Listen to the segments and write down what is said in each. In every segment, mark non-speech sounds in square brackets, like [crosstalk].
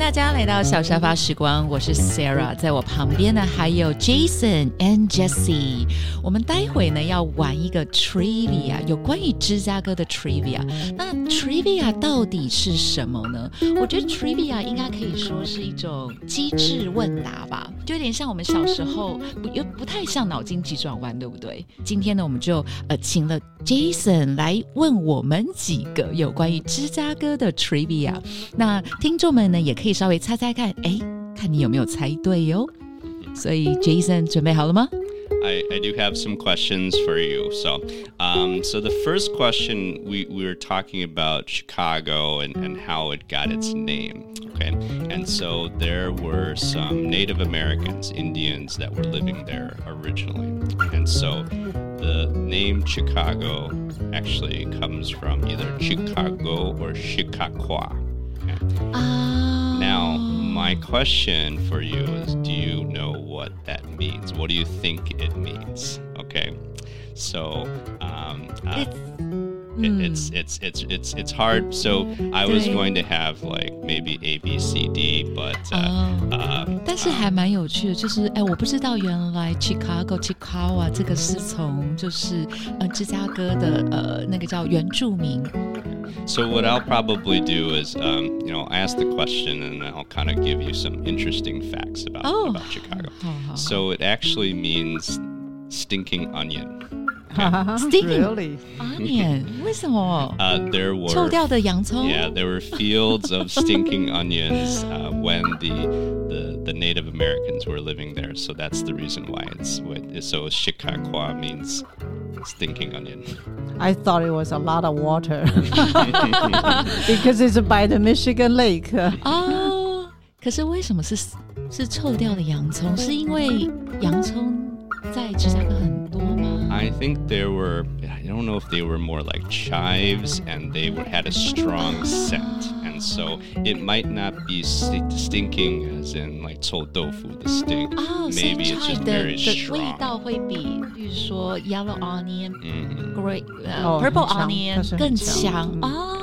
大家来到小沙发时光，我是 Sarah，在我旁边呢还有 Jason and Jessie。我们待会呢要玩一个 trivia，有关于芝加哥的 trivia。那 trivia 到底是什么呢？我觉得 trivia 应该可以说是一种机智问答吧，就有点像我们小时候，不又不太像脑筋急转弯，对不对？今天呢，我们就呃请了 Jason 来问我们几个有关于芝加哥的 trivia。那听众们呢也可以。稍微猜猜看，哎，看你有没有猜对哟。所以，Jason 准备好了吗？I, I do have some questions for you. So, um, so the first question we, we were talking about Chicago and, and how it got its name. Okay, and so there were some Native Americans, Indians that were living there originally, and so the name Chicago actually comes from either Chicago or Chicago. Okay. Uh, now, my question for you is do you know what that means? What do you think it means? Okay. So, um, uh, it's, it, it's it's it's it's it's hard. So I was going to have like maybe A B C D, but uh, um, 但是还蛮有趣的，就是哎，我不知道原来 Chicago Chicago 这个是从就是呃芝加哥的呃那个叫原住民。 so what I'll probably do is, um, you know, ask the question and then I'll kind of give you some interesting facts about oh. about Chicago. So [laughs] it actually means stinking onion. [laughs] Stinking really? onion? [laughs] 为什么？Uh, there were 臭掉的洋葱。Yeah, there were fields of stinking onions uh, when the, the the Native Americans were living there. So that's the reason why it's so Chicago means stinking onion. [laughs] I thought it was a lot of water [laughs] [laughs] because it's by the Michigan Lake. 哦，可是为什么是是臭掉的洋葱？是因为洋葱在芝加哥很多吗？I think there were. I don't know if they were more like chives, and they were, had a strong scent so it might not be st stinking as in like 臭豆腐 the stink. Oh, maybe it's just very strong. 味道会比，比如说 yellow onion, mm -hmm. great、uh, purple onion 更强哦。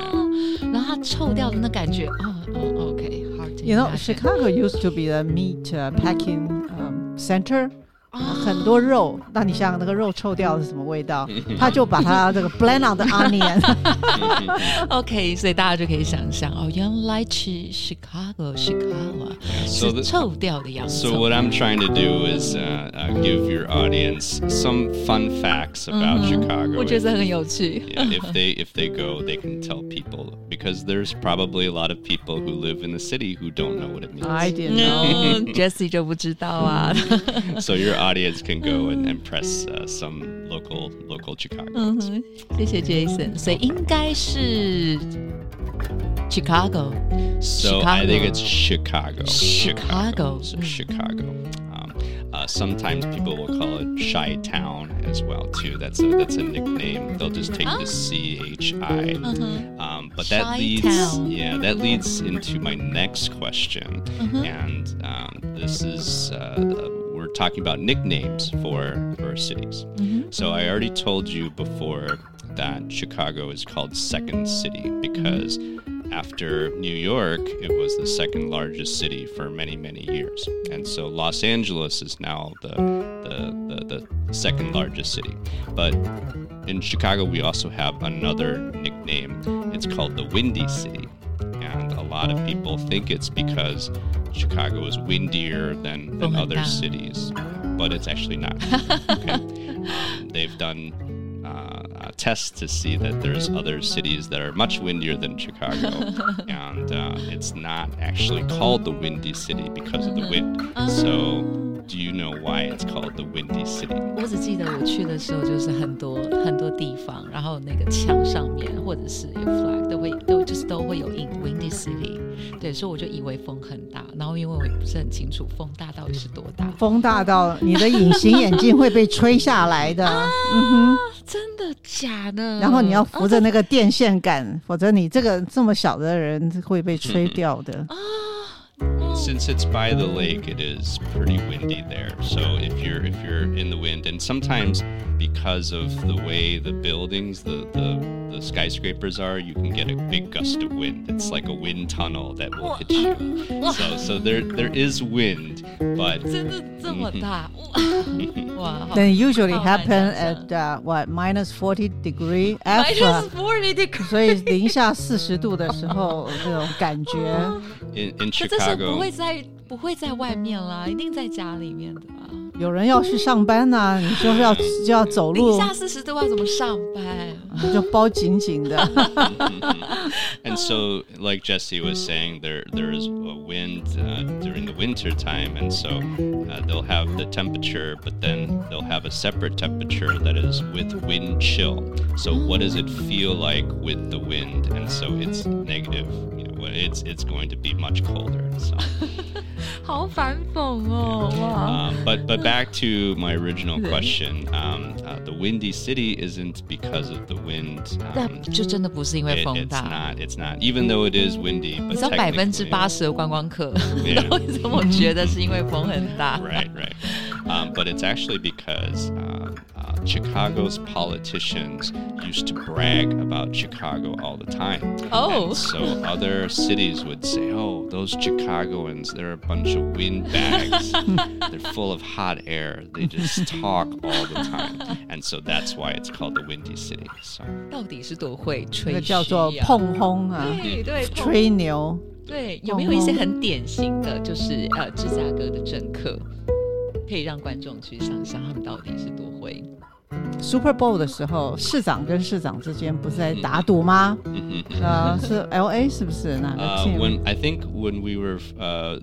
然后它臭掉的那感觉，哦哦，OK, hard to. You know, Chicago used to be a meat uh, packing um, center. 很多肉，那你想想那个肉臭掉是什么味道？他就把它这个 blend [laughs] on the onion。OK，所以大家就可以想象哦，原来去 [laughs] Chicago Chicago 是臭掉的洋葱。So what I'm trying to do is uh, uh, give your audience some fun facts about Chicago. 我觉得很有趣。If they if they go, they can tell people because there's probably a lot of people who live in the city who don't know what it means. I didn't know. Jesse 就不知道啊。So your audience can go and, mm. and press uh, some local local Chicago. 嗯哼，谢谢 mm-hmm. Jason，所以应该是 Chicago。So I think it's Chicago. Chicago. Chicago. So Chicago. Um, uh, sometimes people will call it Chi-Town as well too. That's a that's a nickname. They'll just take the ah. C H I. Uh-huh. Um, but that leads yeah that leads into my next question, uh-huh. and um, this is. Uh, we're talking about nicknames for, for cities. Mm-hmm. So I already told you before that Chicago is called Second City because after New York, it was the second largest city for many, many years. And so Los Angeles is now the, the, the, the second largest city. But in Chicago, we also have another nickname. It's called the Windy City. A lot of people think it's because Chicago is windier than, than other cities, but it's actually not. [laughs] Okay? um, they've done uh, tests to see that there's other cities that are much windier than Chicago, [laughs] and uh, it's not actually called the Windy City because of the wind. So do you know why it's called the Windy City？我只记得我去的时候，就是很多很多地方，然后那个墙上面或者是有 flag 都会都就是都会有 in Windy City。对，所以我就以为风很大，然后因为我也不是很清楚风大到底是多大。风大到你的隐形眼镜会被吹下来的。嗯哼，真的假的？然后你要扶着那个电线杆，否则你这个这么小的人会被吹掉的。啊。since it's by the lake, it is pretty windy there. So if you're if you're in the wind, and sometimes because of the way the buildings, the the, the skyscrapers are, you can get a big gust of wind. It's like a wind tunnel that will hit you. So so there there is wind, but [laughs] 真的这么大哇！[laughs] 好 Then usually 好难 happen 想 at uh, what minus forty degree minus after， forty degree，所以零下四十度的时候，这种感觉。 in [laughs] in 可这是不 Chicago. 会在不会在外面啦，一定在家里面的啊。有人要去上班呐、你就是要就要走零路，下四十度要怎么上班？就包紧紧的。 And [laughs] so, [laughs] like Jesse was saying, there there is a wind uh, during the winter time, and so uh, they'll have the temperature, but then they'll have a separate temperature that is with wind chill. So, what does it feel like with the wind? And so, it's negative. You know, it's it's going to be much colder. So, [laughs] 好反讽哦，哇！ um, but but back to my original question, um, uh, the windy city isn't because of the wind. 那 Um, 就真的不是因为 it- 风 it's 大。 not. It's not. Even though it is windy, 你 but 知道百分之 technically- 八十的观光客 Yeah. 都会这么觉得，是因为风很大。 right, [laughs] right. Um, but it's actually because uh, uh, Chicago's politicians used to brag about Chicago all the time. Oh. And so other cities would say, oh, those Chicagoans, they're a bunch of windbags. [laughs] they're full of hot air. They just talk all the time. And so that's why it's called the Windy City. So 到底是多会这吹嘘个叫做呀碰轰啊，对对碰吹牛。对，有没有一些很典型的，就是呃芝加哥的政客，可以让观众去想象他们到底是多会？ Super Bowl 的时候，市长跟市长之间不是在打赌吗？呃，是 L A 是不是哪个 Uh, team？when I think when we were uh,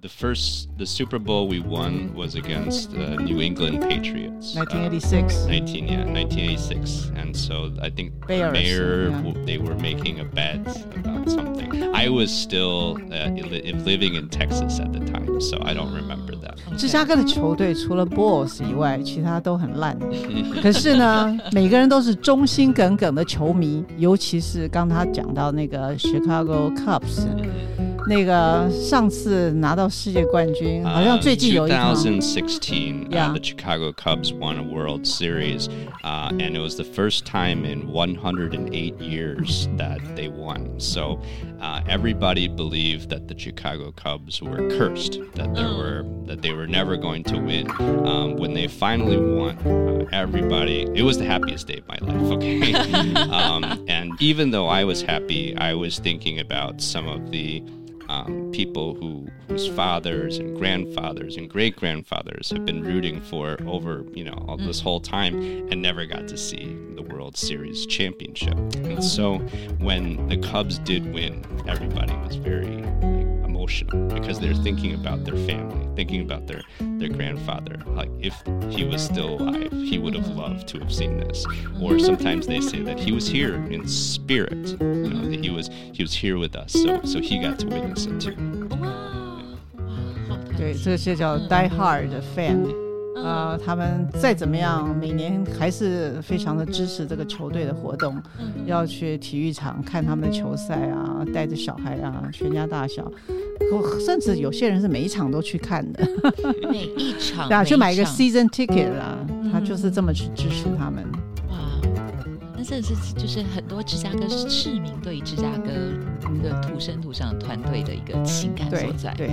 the first the Super Bowl we won was against uh, New England Patriots. Uh, 1986 19 yeah 1986 and so I think Bears, Mayor yeah. w- they were making a bet about something. I was still uh, li- living in Texas at the time, so I don't remember that. [laughs] 芝加哥的球队除了 Bulls 以外，其他都很烂。可是呢，每个人都是忠心耿耿的球迷，尤其是刚他讲到那个 [laughs] Chicago Cubs， 那个上次拿到世界冠军，好像 Uh, 最近有一场。 2016, Yeah. uh, the Chicago Cubs won a World Series, uh, and it was the first time in 108 years that they won. So uh, everybody believed that the Chicago Cubs were cursed, that there were that they were never going to win. Um, when they finally won, uh, everybody it was the happiest day of my life. [laughs] Okay, [laughs] um, and even though I was happy, I was thinking about some of the um, people who whose fathers and grandfathers and great grandfathers have been rooting for over you know all this whole time and never got to see the World Series championship. And so when the Cubs did win, everybody was very emotional because they're thinking about their family, thinking about their their grandfather. Like if he was still alive, he would have loved to have seen this. Or sometimes they say that he was here in spirit. You know, that he was he was here with us, so so he got to witness it too. 哇哇，好团对，结这些叫 die hard 的 fan。 呃，他们再怎么样，每年还是非常的支持这个球队的活动，嗯。要去体育场看他们的球赛啊，带着小孩啊，全家大小，甚至有些人是每一场都去看的，每一场 [laughs] 对啊，去买一个 season ticket 啊，他就是这么去支持他们。哇，那真的是就是很多芝加哥市民对于芝加哥的土生土长团队的一个情感所在。对，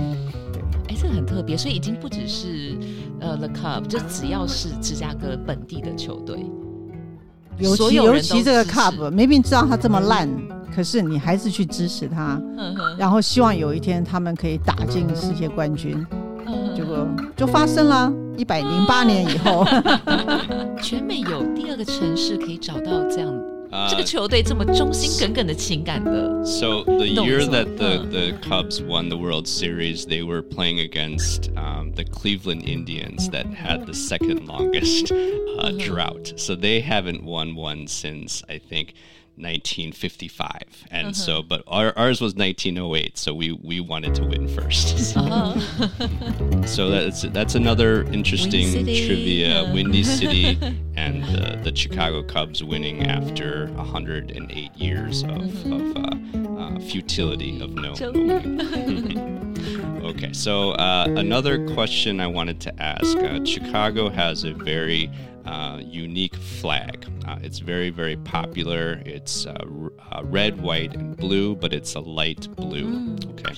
哎，这个很特别，所以已经不只是呃 The Cup，就只要是芝加哥本地的球队，尤其尤其这个 cup，明明知道他这么烂，可是你还是去支持他，嗯，然后希望有一天他们可以打进世界冠军。嗯结果就发生了，一百零八年以后，[laughs] 全美有第二个城市可以找到这样、Uh, 这个球队这么忠心耿耿的情感的。 So the year Don't- that the, uh. the Cubs won the World Series, they were playing against um, the Cleveland Indians that had the second longest [laughs] uh, drought. So they haven't won one since I think 1955. And so, but our, ours was 1908, so we, we wanted to win first. [laughs] so that's that's another interesting City. trivia. Uh. Windy City [laughs] and uh, the Chicago Cubs winning after 108 years of, of uh, uh, futility of no. [laughs] Okay, so uh, another question I wanted to ask uh, Chicago has a very uh, unique flag. Uh, it's very, very popular. It's uh, r- uh, red, white, and blue, but it's a light blue. Okay.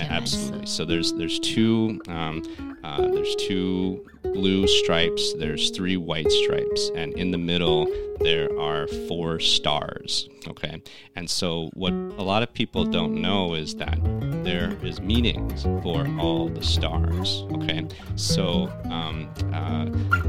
Absolutely. So there's there's two um, uh, there's two blue stripes. There's three white stripes, and in the middle there are four stars. Okay, and so what a lot of people don't know is that there is meanings for all the stars. Okay, so um, uh,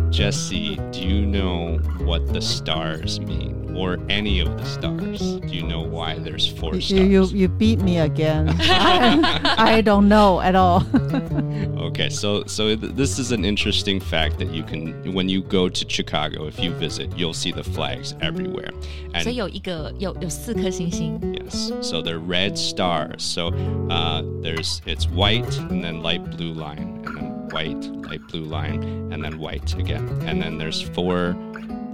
Jesse, do you know what the stars mean? or any of the stars? Do you know why there's four You, stars? you, you beat me again. I, I don't know at all. [laughs] Okay, so so th- this is an interesting fact that you can when you go to Chicago, if you visit, you'll see the flags everywhere. 所 And 以有一个有有四颗星星， yes, so they're red stars. So uh, there's it's white and then light blue line and then white, light blue line and then white again. And then there's four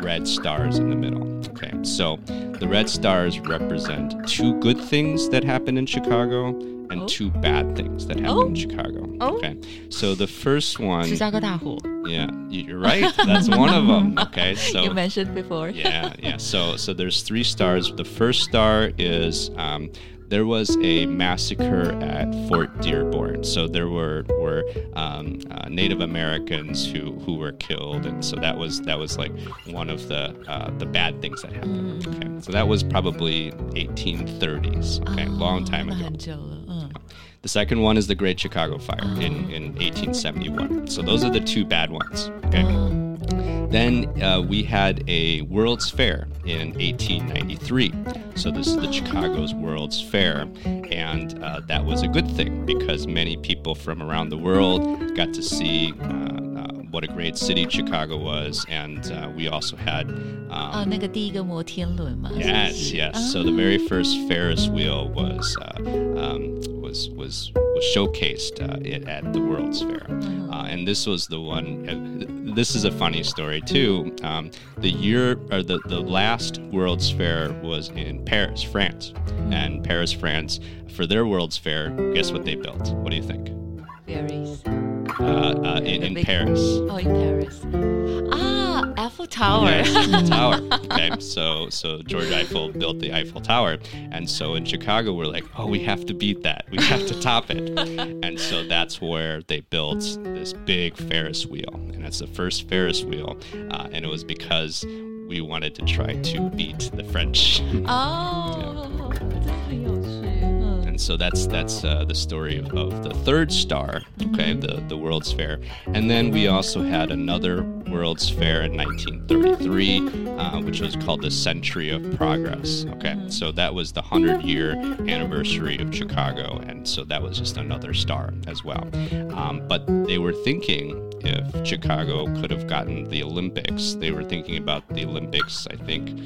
red stars in the middle. Okay, so the red stars represent two good things that happen in Chicago and oh. two bad things that happen oh. in Chicago. Oh. Okay, so the first one. Chicago 大火. Yeah, you're right. That's one of them. [laughs] Okay, so you mentioned before. yeah, yeah. So, so there's three stars. The first star is um, there was a massacre at Fort Dearborn. So there were were um, uh, Native Americans who, who were killed, and so that was that was like one of the uh, the bad things that happened. Mm. Okay, so that was probably 1830s. Okay, oh, long time ago. Uh. The second one is the Great Chicago Fire in, in 1871. So those are the two bad ones. Okay. Uh-huh. Then uh, we had a World's Fair in 1893. So this is the Chicago's World's Fair, and uh, that was a good thing because many people from around the world got to see uh, uh, what a great city Chicago was, and uh, we also had. Um, 啊，那个第一个摩天轮嘛。是不 Yes, 是 yes. 啊 So the very first Ferris wheel was uh, um, was was was showcased uh, it, at the World's Fair, uh, and this was the one. Uh, this is a funny story too. Um, the year or the the last World's Fair was in Paris, France, and Paris, France, for their World's Fair. Guess what they built? What do you think? Paris. Uh, uh, in, in Paris. Oh, in Paris. Ah, Eiffel Tower. Yes, Eiffel [laughs] Tower. Okay, so so George Eiffel built the Eiffel Tower, and so in Chicago we're like, oh, we have to beat that. We have to top it, [laughs] and so that's where they built this big Ferris wheel, and that's the first Ferris wheel, uh, and it was because we wanted to try to beat the French. Oh. [laughs] Yeah. And so that's that's uh, the story of, of the third star, okay, mm-hmm. the the World's Fair. And then we also had another World's Fair in 1933, uh, which was called the Century of Progress. Okay, so that was the 100 year anniversary of Chicago, and so that was just another star as well. Um, but they were thinking if Chicago could have gotten the Olympics, they were thinking about the Olympics, I think.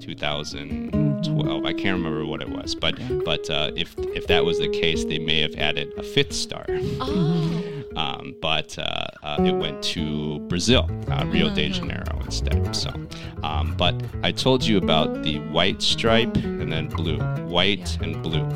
2012. I can't remember what it was, but but uh, if if that was the case, they may have added a fifth star. 哦，um, but uh, uh, it went to Brazil, uh, Rio de Janeiro instead. So, um, but I told you about the white stripe and then blue, white yeah. and blue.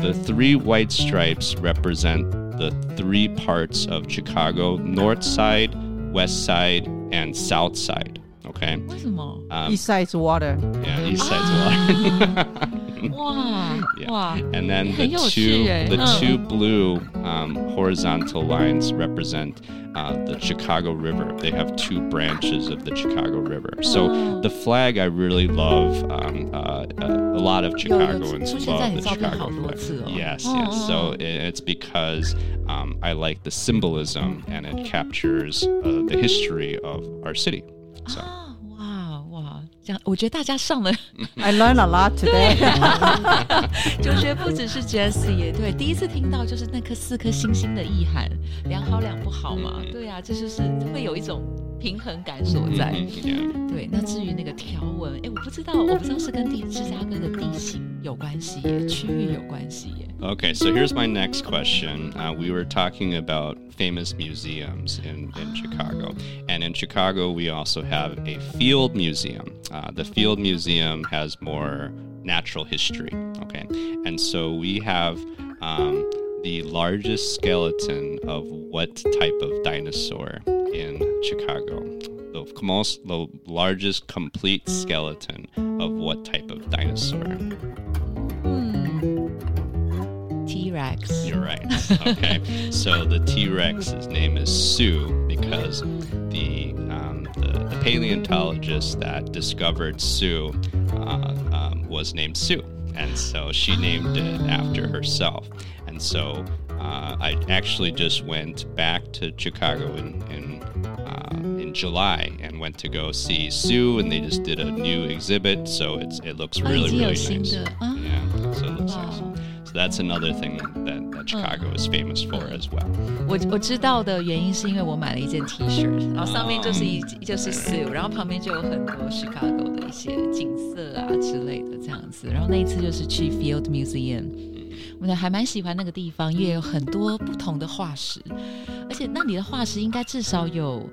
The three white stripes represent the three parts of Chicago: north side, west side, and south side. Okay. Um, east side's water. Yeah, east side's ah. water. [laughs] [laughs] one. 哇哇！Yeah. And then the two the two blue um, horizontal lines represent uh, the Chicago River. They have two branches of the Chicago River. So the flag I really love. Um, uh, uh a lot of Chicagoans love the Chicago flag. Yes, yes. So it's because um, I like the symbolism and it captures uh, the history of our city. So. 这样我觉得大家上了 [laughs] I learned a lot today. [laughs] 就觉得不只是 Jessie 也，对，第一次听到就是那颗四颗星星的意涵，两好两不好嘛，对啊，这就是会有一种 平衡感所在。 Mhm, yeah. 对，那至于那个条纹，哎，我不知道，我不知道是跟地芝加哥的地形有关系耶，区域有关系耶。 Okay, so here's my next question. Uh, we were talking about famous museums in, in Chicago. And in Chicago, we also have a field museum. Uh, the field museum has more natural history. Okay. And so we have um, the largest skeleton of what type of dinosaur in Chicago? The most, the largest complete skeleton of what type of dinosaur? T Rex. You're right. Okay. [laughs] so the T Rex's name is Sue because the, um, the, the paleontologist that discovered Sue uh, um, was named Sue. And so she named it after herself. And so uh, I actually just went back to Chicago in, in July and went to go see Sue, and they just did a new exhibit. So it's, it looks 哦 really, 已经有 really 新 nice. 的啊， Yeah. So it looks nice. 哇 So that's another thing that, that Chicago is famous for as well. 我我知道的原因是因为我买了一件 T 恤，然后上面就是一就是 Sue，然后旁边就有很多 Chicago 的一些景色啊之类的这样子。然后那一次就是去 Field Museum，我还蛮喜欢那个地方，因为有很多不同的化石，而且那里的化石应该至少有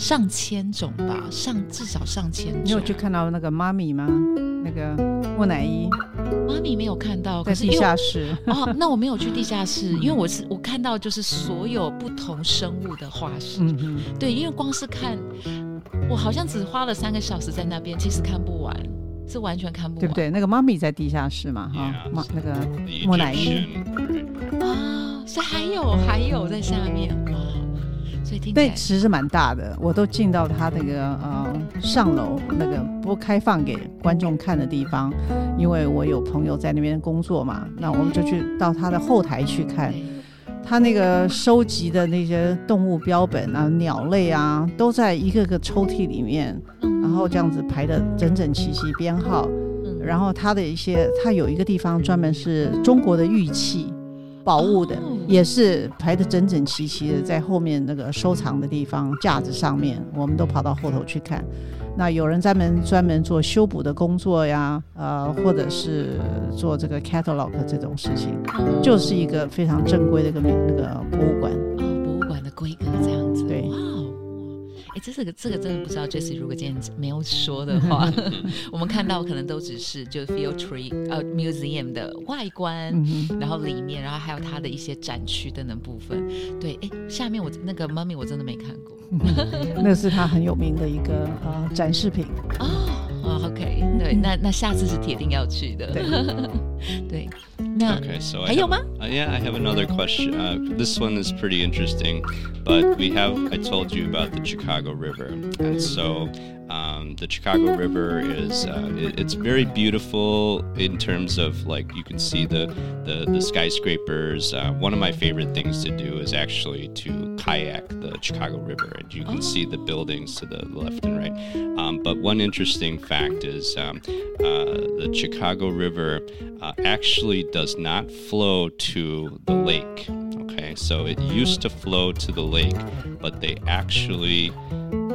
上千种吧，上至少上千种。你有去看到那个妈咪吗？那个木乃伊妈咪没有看到，在地可是地下室，[laughs] 哦，那我没有去地下室，[laughs] 因为我是我看到就是所有不同生物的化石。嗯，对，因为光是看，我好像只花了三个小时在那边，其实看不完，是完全看不完，对不？对？那个妈咪在地下室嘛，哈 Yeah.，妈那个木乃伊.啊，所以还有还有在下面哇，所以听起来那其实蛮大的，我都进到他那个呃上楼那个不开放给观众看的地方，因为我有朋友在那边工作嘛，那我们就去到他的后台去看，他那个收集的那些动物标本啊、鸟类啊，都在一个个抽屉里面，嗯。然后这样子排的整整齐齐编号，嗯。然后他的一些，他有一个地方专门是中国的玉器。宝物的哦也是排的整整齐齐的，在后面那个收藏的地方架子上面，我们都跑到后头去看。那有人专门专门做修补的工作呀，呃，或者是做这个 catalog 这种事情，嗯就是一个非常正规的一个那个博物馆。哦，博物馆的规格这样。哎，这是个这个真的不知道，Jesse 如果今天没有说的话，[laughs] 我们看到可能都只是就 Field Tree 呃 Museum 的外观，然后里面，然后还有它的一些展区等等部分。对，哎，下面我那个 Mummy 我真的没看过那是他很有名的一个呃展示品。哦。哦，OK，对，那那下次是铁定要去的。对对，[laughs] 那 Okay, so I 还有 have, 吗？ uh, yeah, I have another question. Uh, this one is pretty interesting, but we have I told you about the Chicago River, and so um, the Chicago River is uh, it, it's very beautiful in terms of like you can see the the, the skyscrapers. Uh, one of my favorite things to do is actually to kayak the Chicago River, and you can see the buildings to the left and right. Um, but one interesting fact is um, uh, the Chicago River uh, actually does not flow to the lake. Okay, so it used to flow to the lake, but they actually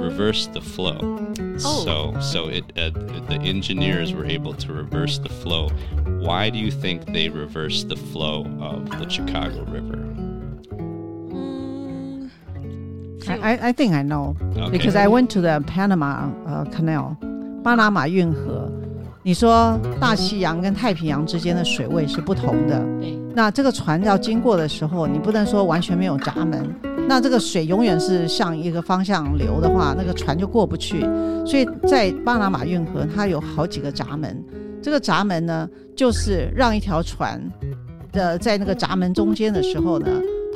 reversed the flow. So, so it uh, the engineers were able to reverse the flow. Why do you think they reversed the flow of the Chicago River? 嗯 I, I I think I know Okay. because I went to the Panama 呃 Canal 巴拿马运河。你说大西洋跟太平洋之间的水位是不同的，对， 那这个船要经过的时候，你不能说完全没有闸门，那这个水永远是向一个方向流的话，那个船就过不去。所以在巴拿马运河，它有好几个闸门，这个闸门呢，就是让一条船的在那个闸门中间的时候呢，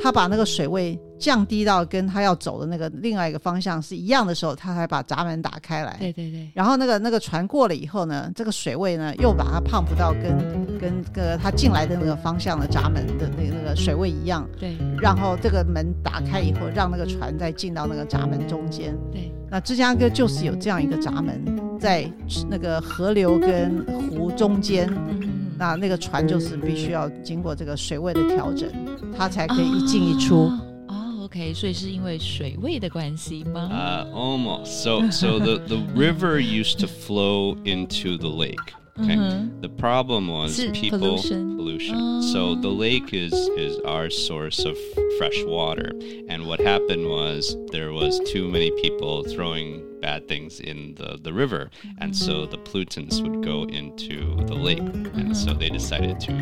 它把那个水位降低到跟他要走的那个另外一个方向是一样的时候，他才把闸门打开来。对对对，然后那个那个船过了以后呢，这个水位呢又把它胖不到跟跟个他进来的那个方向的闸门的那个那个水位一样，对。然后这个门打开以后，让那个船再进到那个闸门中间。对，那芝加哥就是有这样一个闸门，在那个河流跟湖中间，嗯那那个船就是必须要经过这个水位的调整，它才可以一进一出。哦哦，OK，所以是因为水位的关系吗？ Uh, almost. So, so the, the river used to flow into the lake, Okay, Mhm. the problem was Is it people pollution? pollution. So the lake is is our source of fresh water, and what happened was there was too many people throwing bad things in the, the river, and so the pollutants would go into the lake, and so mm-hmm. they decided to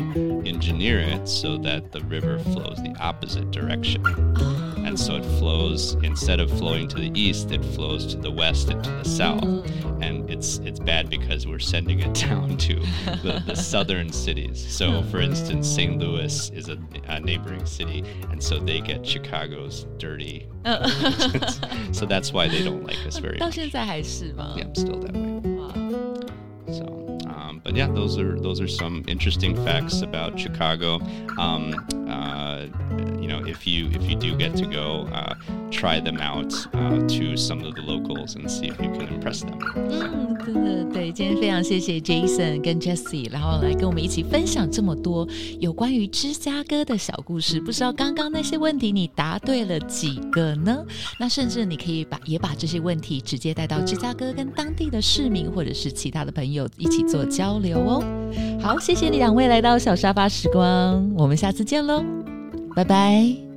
engineer it so that the river flows the opposite direction. Ah. And so it flows, instead of flowing to the east, it flows to the west and to the south. Mm-hmm. And it's, it's bad because we're sending it [laughs] down to the, the [laughs] southern cities. So, hmm. for instance, St. Louis is a, a neighboring city, and so they get Chicago's dirty. Oh. [laughs] so that's why they don't like us very much. Yeah, I'm still that way. So. um, but yeah, those are those are some interesting facts about Chicago. Um, uh, you know, if you if you do get to go, uh, try them out uh, to some of the locals and see if you can impress them. 嗯，真的对，今天非常谢谢 Jason 跟 Jessie，然后来跟我们一起分享这么多有关于芝加哥的小故事。不知道刚刚那些问题你答对了几个呢？那甚至你可以把也把这些问题直接带到芝加哥，跟当地的市民或者是其他的朋友一起做 交流哦。好，谢谢你两位来到小沙发时光，我们下次见喽，拜拜。